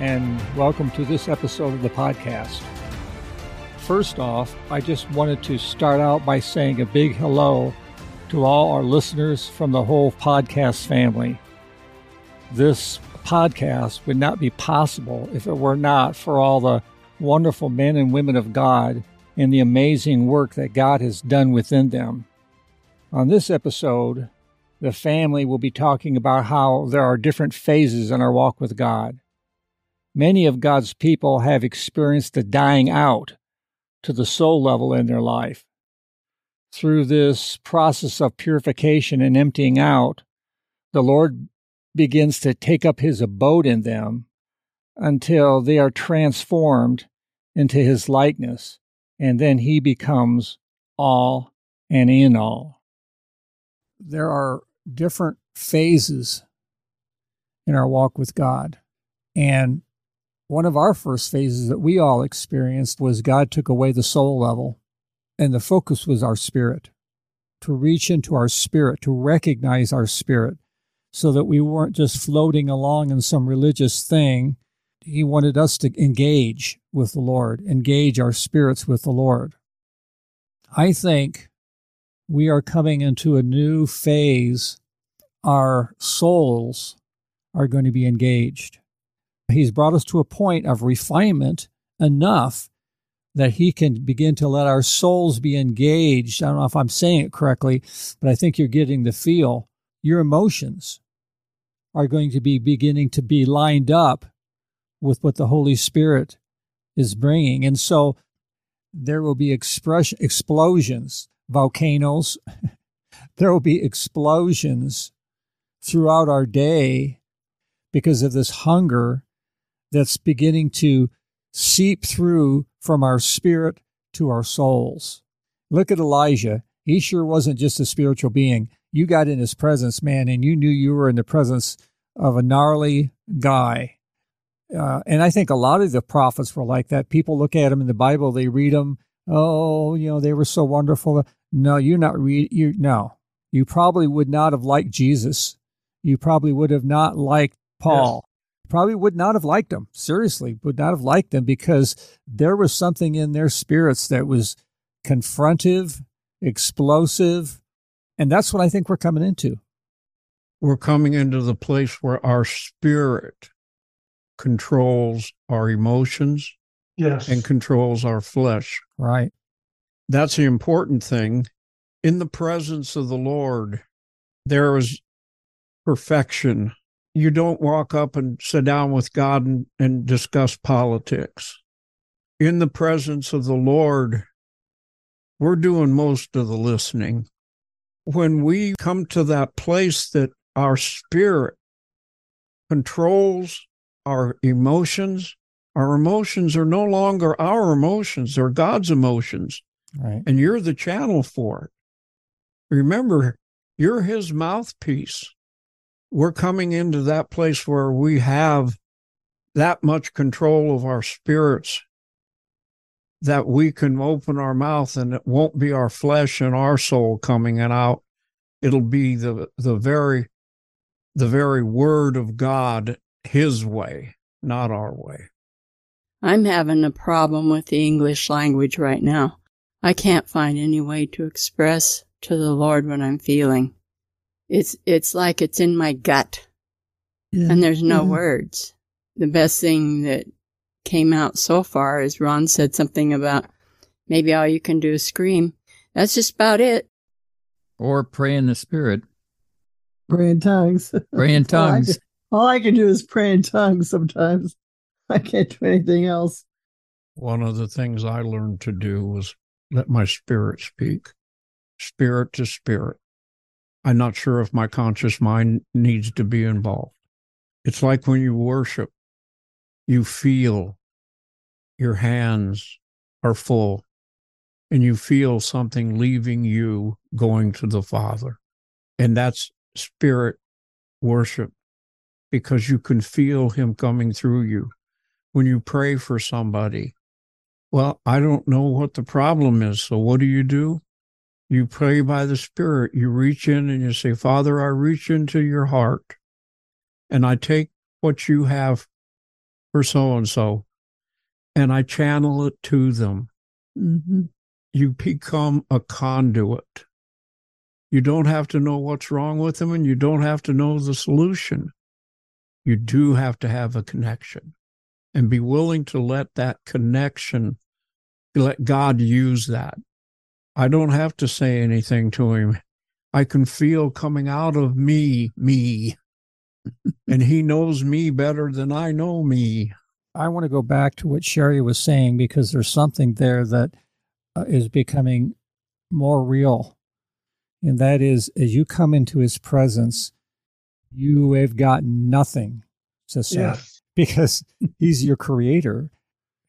and welcome to this episode of the podcast. First off, I just wanted to start out by saying a big hello to all our listeners from the whole podcast family. This podcast would not be possible if it were not for all the wonderful men and women of God and the amazing work that God has done within them. On this episode, the family will be talking about how there are different phases in our walk with God. Many of God's people have experienced the dying out to the soul level in their life. Through this process of purification and emptying out, the Lord begins to take up his abode in them until they are transformed into his likeness, and then he becomes all and in all. There are different phases in our walk with God. And one of our first phases that we all experienced was God took away the soul level, and the focus was our spirit to reach into our spirit, to recognize our spirit, so that we weren't just floating along in some religious thing. He wanted us to engage with the Lord, engage our spirits with the Lord. I think we are coming into a new phase. Our souls are going to be engaged. He's brought us to a point of refinement enough that he can begin to let our souls be engaged. I don't know if I'm saying it correctly, but I think you're getting the feel. Your emotions are going to be beginning to be lined up with what the Holy Spirit is bringing. And so there will be explosions, volcanoes. there will be explosions throughout our day because of this hunger that's beginning to seep through from our spirit to our souls. Look at Elijah. He sure wasn't just a spiritual being. You got in his presence, man, and you knew you were in the presence of a gnarly guy. Uh, and I think a lot of the prophets were like that. People look at them in the Bible, they read them. Oh, you know, they were so wonderful. No, you're not read. You no, you probably would not have liked Jesus. You probably would have not liked Paul probably would not have liked them. Seriously, would not have liked them because there was something in their spirits that was confrontive, explosive. And that's what I think we're coming into. We're coming into the place where our spirit controls our emotions yes. and controls our flesh. Right. That's the important thing. In the presence of the Lord, there is perfection you don't walk up and sit down with God and, and discuss politics. In the presence of the Lord, we're doing most of the listening. When we come to that place that our spirit controls our emotions, our emotions are no longer our emotions, they're God's emotions. Right. And you're the channel for it. Remember, you're his mouthpiece we're coming into that place where we have that much control of our spirits that we can open our mouth and it won't be our flesh and our soul coming and out. It'll be the the very the very word of god his way not our way. I'm having a problem with the english language right now. I can't find any way to express to the lord what i'm feeling it's it's like it's in my gut. Yeah. and there's no mm-hmm. words. The best thing that came out so far is ron said something about maybe all you can do is scream. That's just about it. Or pray in the spirit. Pray in tongues. Pray in tongues all, I can, all I can do is pray in tongues sometimes. I can't do anything else. One of the things i learned to do was let my spirit speak. Spirit to spirit I'm not sure if my conscious mind needs to be involved. It's like when you worship, you feel your hands are full and you feel something leaving you going to the Father. And that's spirit worship because you can feel Him coming through you. When you pray for somebody, well, I don't know what the problem is. So what do you do? You pray by the Spirit. You reach in and you say, Father, I reach into your heart and I take what you have for so and so and I channel it to them. Mm-hmm. You become a conduit. You don't have to know what's wrong with them and you don't have to know the solution. You do have to have a connection and be willing to let that connection, let God use that. I don't have to say anything to him. I can feel coming out of me, me. and he knows me better than I know me. I want to go back to what Sherry was saying because there's something there that uh, is becoming more real. And that is, as you come into his presence, you have got nothing to say Yes. because he's your creator.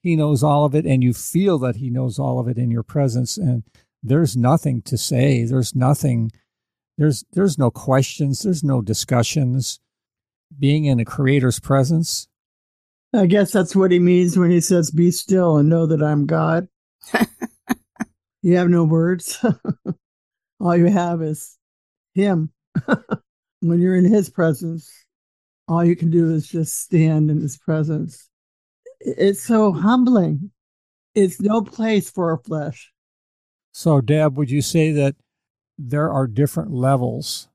He knows all of it, and you feel that he knows all of it in your presence. And there's nothing to say. There's nothing. There's there's no questions. There's no discussions. Being in a creator's presence, I guess that's what he means when he says, Be still and know that I'm God. you have no words. all you have is him. when you're in his presence, all you can do is just stand in his presence. It's so humbling. It's no place for our flesh. So, Deb, would you say that there are different levels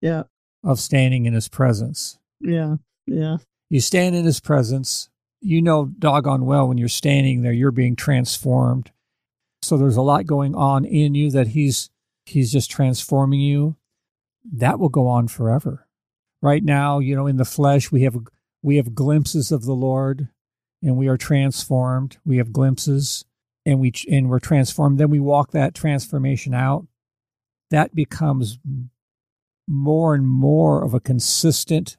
Yeah, of standing in his presence? yeah, yeah. You stand in his presence. You know doggone well when you're standing there, you're being transformed. So there's a lot going on in you that he's he's just transforming you. That will go on forever. Right now, you know, in the flesh, we have we have glimpses of the Lord, and we are transformed. We have glimpses, and we and we're transformed. Then we walk that transformation out. That becomes more and more of a consistent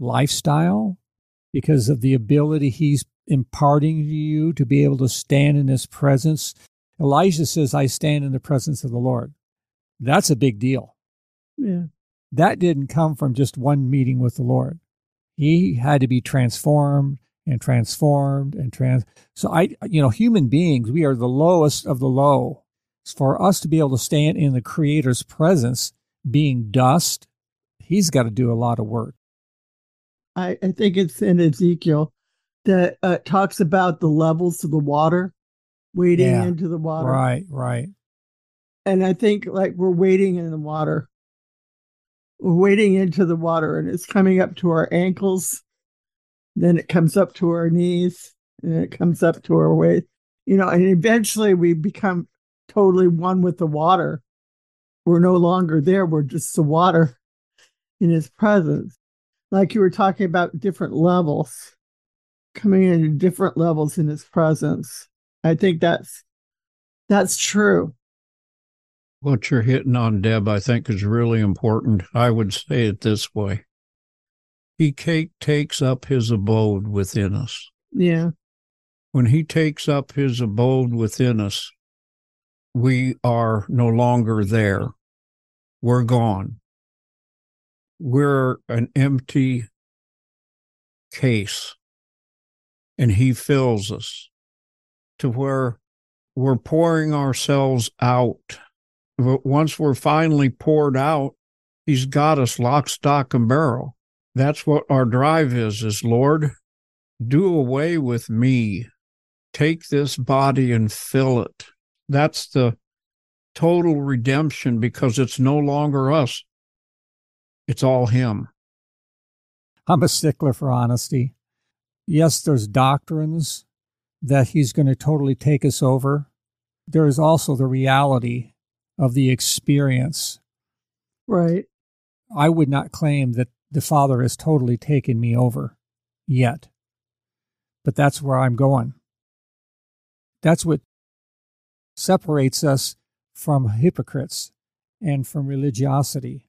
lifestyle because of the ability he's imparting to you to be able to stand in his presence. Elijah says, I stand in the presence of the Lord. That's a big deal. Yeah. That didn't come from just one meeting with the Lord. He had to be transformed and transformed and trans. So I, you know, human beings, we are the lowest of the low. For us to be able to stand in the Creator's presence, being dust, he's got to do a lot of work. I, I think it's in Ezekiel that uh, talks about the levels of the water, wading Yeah. into the water. Right, right. And I think like we're wading in the water. We're wading into the water and it's coming up to our ankles. Then it comes up to our knees and it comes up to our waist. You know, and eventually we become totally one with the water. We're no longer there. We're just the water in his presence. Like you were talking about different levels, coming into different levels in his presence. I think that's that's true. What you're hitting on, Deb, I think is really important. I would say it this way He takes up his abode within us. Yeah. When he takes up his abode within us, we are no longer there. We're gone. We're an empty case, and he fills us to where we're pouring ourselves out. But once we're finally poured out, he's got us lock, stock, and barrel. That's what our drive is, is Lord, do away with me. Take this body and fill it. That's the total redemption because it's no longer us. It's all him. I'm a stickler for honesty. Yes, there's doctrines that he's going to totally take us over. There is also the reality of the experience. Right. I would not claim that the Father has totally taken me over yet, but that's where I'm going. That's what separates us from hypocrites and from religiosity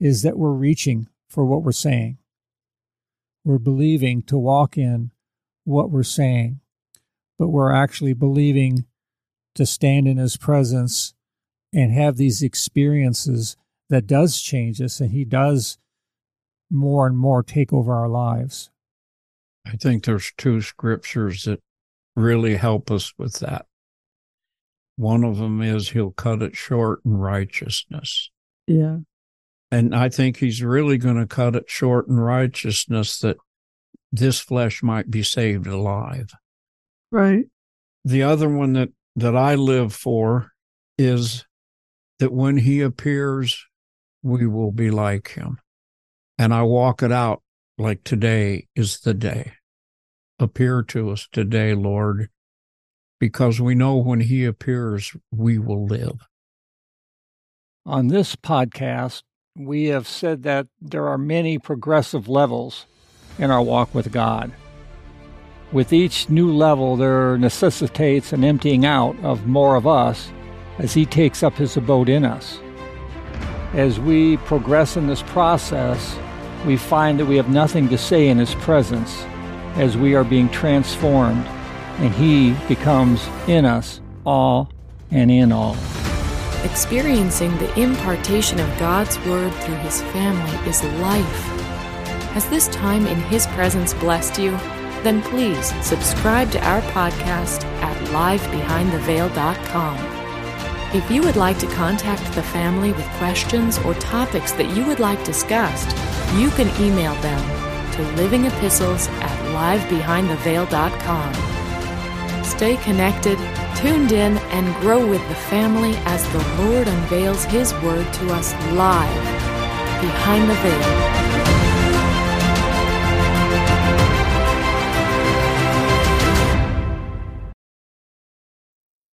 is that we're reaching for what we're saying. We're believing to walk in what we're saying, but we're actually believing to stand in his presence and have these experiences that does change us and he does more and more take over our lives. I think there's two scriptures that really help us with that. One of them is he'll cut it short in righteousness. Yeah. And I think he's really going to cut it short in righteousness that this flesh might be saved alive. Right. The other one that, that I live for is that when he appears, we will be like him. And I walk it out like today is the day. Appear to us today, Lord, because we know when he appears, we will live. On this podcast, we have said that there are many progressive levels in our walk with God. With each new level, there necessitates an emptying out of more of us as He takes up His abode in us. As we progress in this process, we find that we have nothing to say in His presence as we are being transformed, and He becomes in us all and in all. Experiencing the impartation of God's Word through His family is life. Has this time in His presence blessed you? Then please subscribe to our podcast at livebehindtheveil.com. If you would like to contact the family with questions or topics that you would like discussed, you can email them to livingepistles at livebehindtheveil.com. Stay connected, tuned in, and grow with the family as the Lord unveils His Word to us live behind the veil.